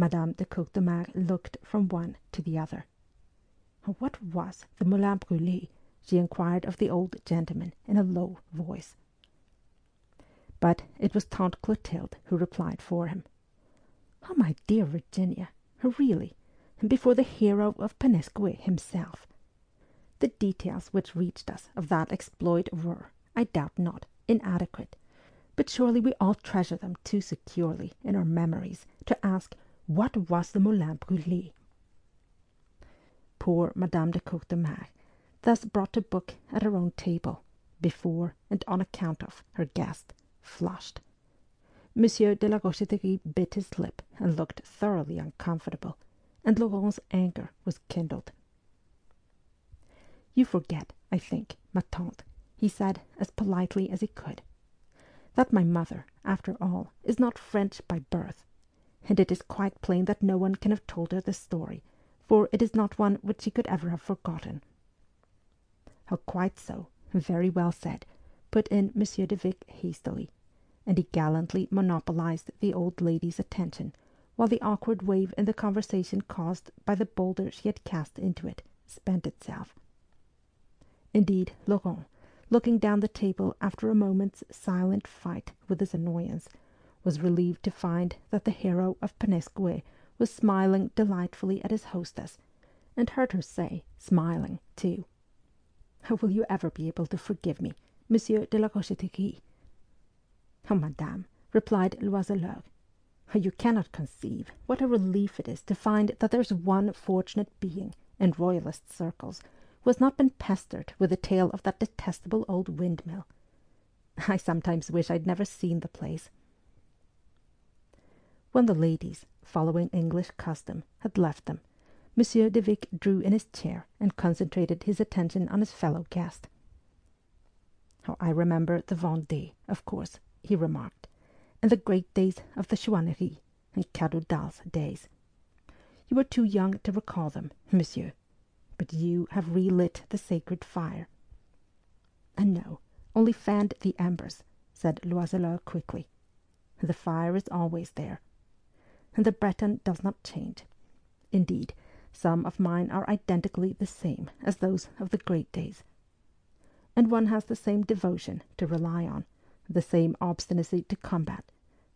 Madame de Courtemerc looked from one to the other. What was the Moulin Brûlé? she inquired of the old gentleman in a low voice. But it was Tante Clotilde who replied for him. Oh, my dear Virginia, really, and before the hero of Pennesque himself. The details which reached us of that exploit were, I doubt not, inadequate, but surely we all treasure them too securely in our memories to ask what was the Moulin Brûlé? Poor Madame de Courtemerc, thus brought to book at her own table, before and on account of her guest, flushed. Monsieur de la Rocheterie bit his lip and looked thoroughly uncomfortable, and Laurent's anger was kindled. You forget, I think, ma tante, he said as politely as he could, that my mother, after all, is not French by birth and it is quite plain that no one can have told her the story, for it is not one which she could ever have forgotten. Quite so, very well said, put in Monsieur de Vic hastily, and he gallantly monopolized the old lady's attention, while the awkward wave in the conversation caused by the boulder she had cast into it spent itself. Indeed, Laurent, looking down the table after a moment's silent fight with his annoyance, was relieved to find that the hero of Pennesque was smiling delightfully at his hostess, and heard her say, smiling, too, Will you ever be able to forgive me, Monsieur de la Rocheterie? Oh, madame, replied Loiseleur, you cannot conceive what a relief it is to find that there is one fortunate being in royalist circles who has not been pestered with the tale of that detestable old windmill. I sometimes wish I'd never seen the place. When the ladies, following English custom, had left them, Monsieur de Vic drew in his chair and concentrated his attention on his fellow guest. Oh, I remember the Vendée, of course, he remarked, and the great days of the Chouannerie and Cadoudal's days. You were too young to recall them, monsieur, but you have relit the sacred fire. And no, only fanned the embers, said Loiseleur quickly. The fire is always there, and the Breton does not change. Indeed, some of mine are identically the same as those of the great days. And one has the same devotion to rely on, the same obstinacy to combat,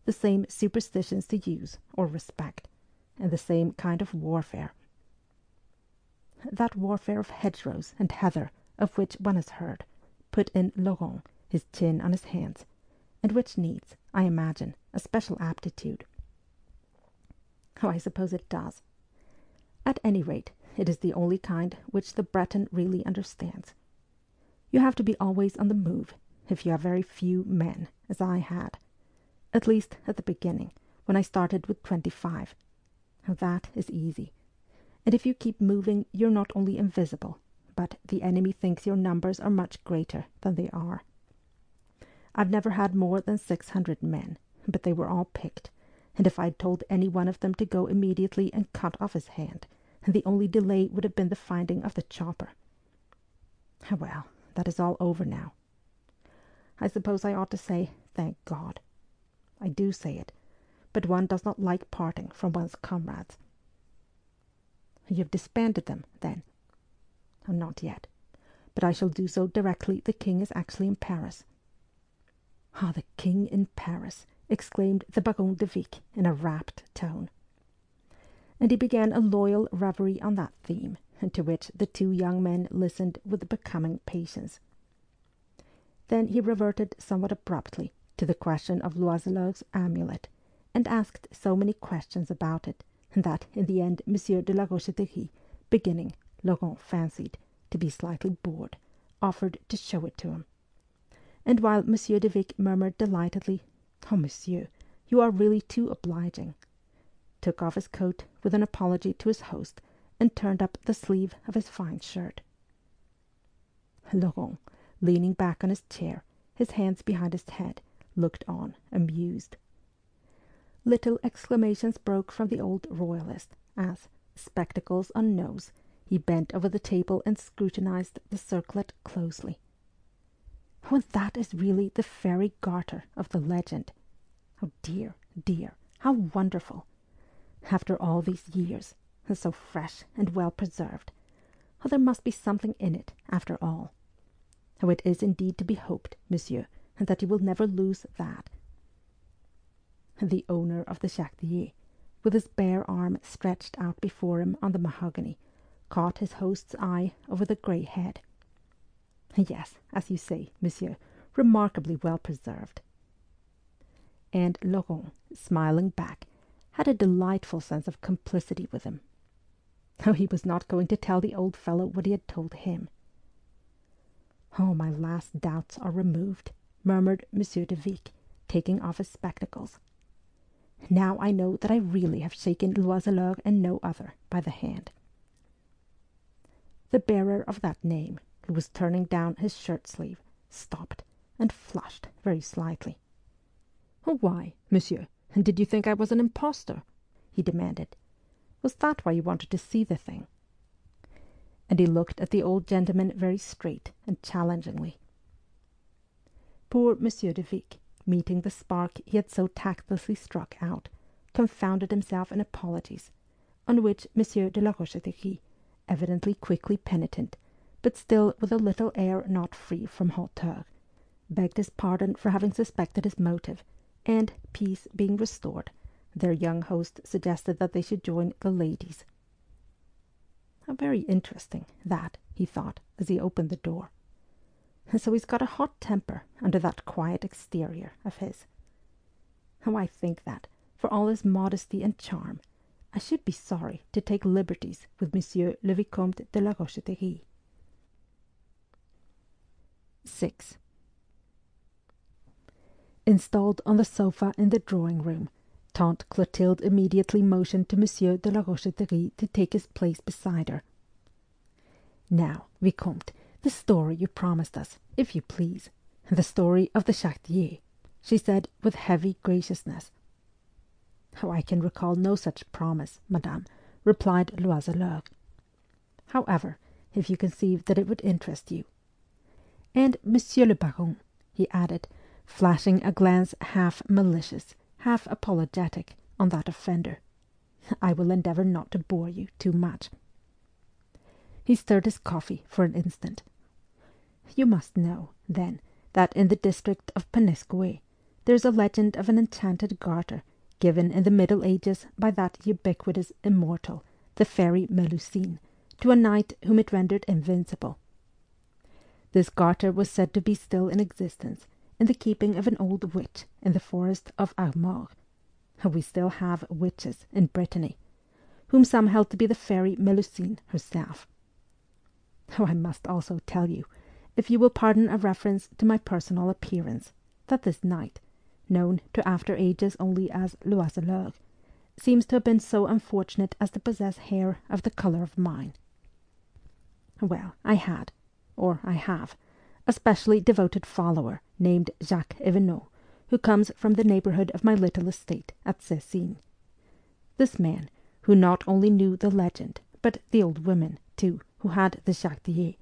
the same superstitions to use or respect, and the same kind of warfare. That warfare of hedgerows and heather of which one has heard, put in Laurent, his chin on his hands, and which needs, I imagine, a special aptitude. Oh, I suppose it does. At any rate, it is the only kind which the Breton really understands. You have to be always on the move, if you have very few men, as I had. At least at the beginning, when I started with twenty-five. That is easy. And if you keep moving, you're not only invisible, but the enemy thinks your numbers are much greater than they are. I've never had more than six hundred men, but they were all picked, and if I'd told any one of them to go immediately and cut off his hand, and the only delay would have been the finding of the chopper. Well, that is all over now. I suppose I ought to say, thank God. I do say it, but one does not like parting from one's comrades. You have disbanded them, then? Oh, not yet, but I shall do so directly the king is actually in Paris. Ah, the king in Paris exclaimed the Baron de Vic in a rapt tone. And he began a loyal reverie on that theme, to which the two young men listened with becoming patience. Then he reverted somewhat abruptly to the question of Loiseleur's amulet, and asked so many questions about it that in the end Monsieur de la Rocheterie, beginning, Laurent fancied, to be slightly bored, offered to show it to him. And while Monsieur de Vic murmured delightedly, ' Oh, monsieur, you are really too obliging,' took off his coat with an apology to his host and turned up the sleeve of his fine shirt. Laurent, leaning back on his chair, his hands behind his head, looked on, amused. Little exclamations broke from the old royalist as, spectacles on nose, he bent over the table and scrutinized the circlet closely. Oh, that is really the fairy garter of the legend. Oh dear, dear, how wonderful! After all these years, and so fresh and well preserved, oh, there must be something in it, after all. Oh, it is indeed to be hoped, monsieur, that you will never lose that the owner of the Chartier, with his bare arm stretched out before him on the mahogany, caught his host's eye over the grey head. Yes, as you say, monsieur, remarkably well preserved. And Laurent, smiling back, had a delightful sense of complicity with him. Oh, he was not going to tell the old fellow what he had told him. Oh, my last doubts are removed, murmured Monsieur de Vic, taking off his spectacles. Now I know that I really have shaken Loiseleur and no other by the hand. The bearer of that name, who was turning down his shirt sleeve, stopped, and flushed very slightly. Why, monsieur, did you think I was an impostor ?' he demanded. ' Was that why you wanted to see the thing ?' And he looked at the old gentleman very straight and challengingly. Poor Monsieur de Vic meeting the spark he had so tactlessly struck out, confounded himself in apologies, on which Monsieur de la Rocheterie, evidently quickly penitent, but still with a little air not free from hauteur, begged his pardon for having suspected his motive, and, peace being restored, their young host suggested that they should join the ladies. How very interesting, that, he thought, as he opened the door and so he's got a hot temper under that quiet exterior of his. How I think that, for all his modesty and charm, I should be sorry to take liberties with Monsieur le Vicomte de la Rocheterie. 6. Installed on the sofa in the drawing room, Tante Clotilde immediately motioned to Monsieur de la Rocheterie to take his place beside her. Now, Vicomte, the story you promised us, if you please. The story of the Chartier, she said with heavy graciousness. Oh, I can recall no such promise, madame, replied Loiseleur. However, if you conceive that it would interest you. And, Monsieur le Baron, he added, flashing a glance half malicious, half apologetic, on that offender, I will endeavour not to bore you too much. He stirred his coffee for an instant. You must know, then, that in the district of Pennesque there is a legend of an enchanted garter given in the Middle Ages by that ubiquitous immortal, the fairy Melusine, to a knight whom it rendered invincible. This garter was said to be still in existence, in the keeping of an old witch in the forest of Armor. We still have witches in Brittany, whom some held to be the fairy Melusine herself. Oh, I must also tell you if you will pardon a reference to my personal appearance, that this knight, known to after ages only as Loiseleur, seems to have been so unfortunate as to possess hair of the colour of mine. Well, I had, or I have, a specially devoted follower named Jacques Evenot, who comes from the neighbourhood of my little estate at Cessines. This man, who not only knew the legend, but the old women, too, who had the Chartier,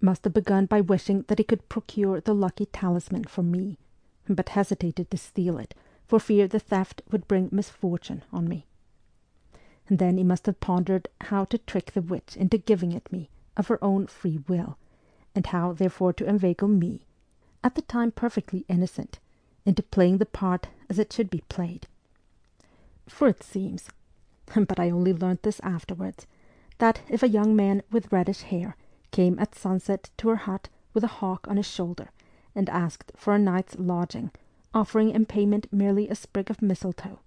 must have begun by wishing that he could procure the lucky talisman for me, but hesitated to steal it for fear the theft would bring misfortune on me. And then he must have pondered how to trick the witch into giving it me of her own free will, and how therefore to inveigle me, at the time perfectly innocent, into playing the part as it should be played. For it seems, but I only learnt this afterwards, that if a young man with reddish hair came at sunset to her hut with a hawk on his shoulder and asked for a night's lodging, offering in payment merely a sprig of mistletoe,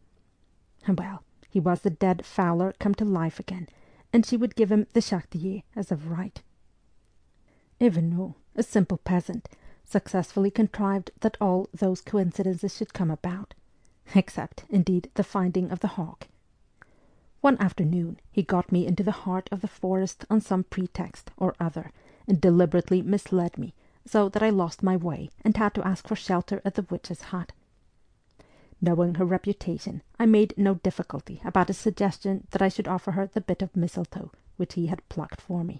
well, he was the dead fowler come to life again, and she would give him the chartier as of right. Evenou, a simple peasant, successfully contrived that all those coincidences should come about, except, indeed, the finding of the hawk. One afternoon he got me into the heart of the forest on some pretext or other, and deliberately misled me, so that I lost my way and had to ask for shelter at the witch's hut. Knowing her reputation, I made no difficulty about his suggestion that I should offer her the bit of mistletoe which he had plucked for me.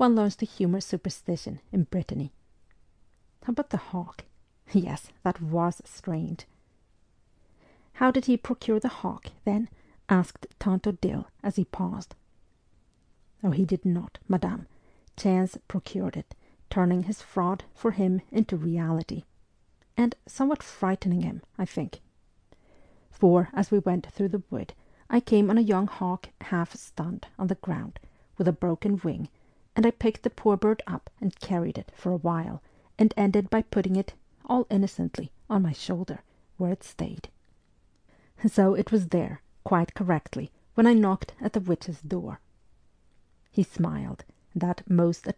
One learns to humour superstition in Brittany. But the hawk yes, that was strange. How did he procure the hawk, then? asked Tante Odile as he paused. Oh, he did not, madame. Chance procured it, turning his fraud for him into reality and somewhat frightening him, I think. For, as we went through the wood, I came on a young hawk half stunned on the ground, with a broken wing, and I picked the poor bird up and carried it for a while, and ended by putting it, all innocently, on my shoulder, where it stayed. So it was there, quite correctly, when I knocked at the witch's door. He smiled, that most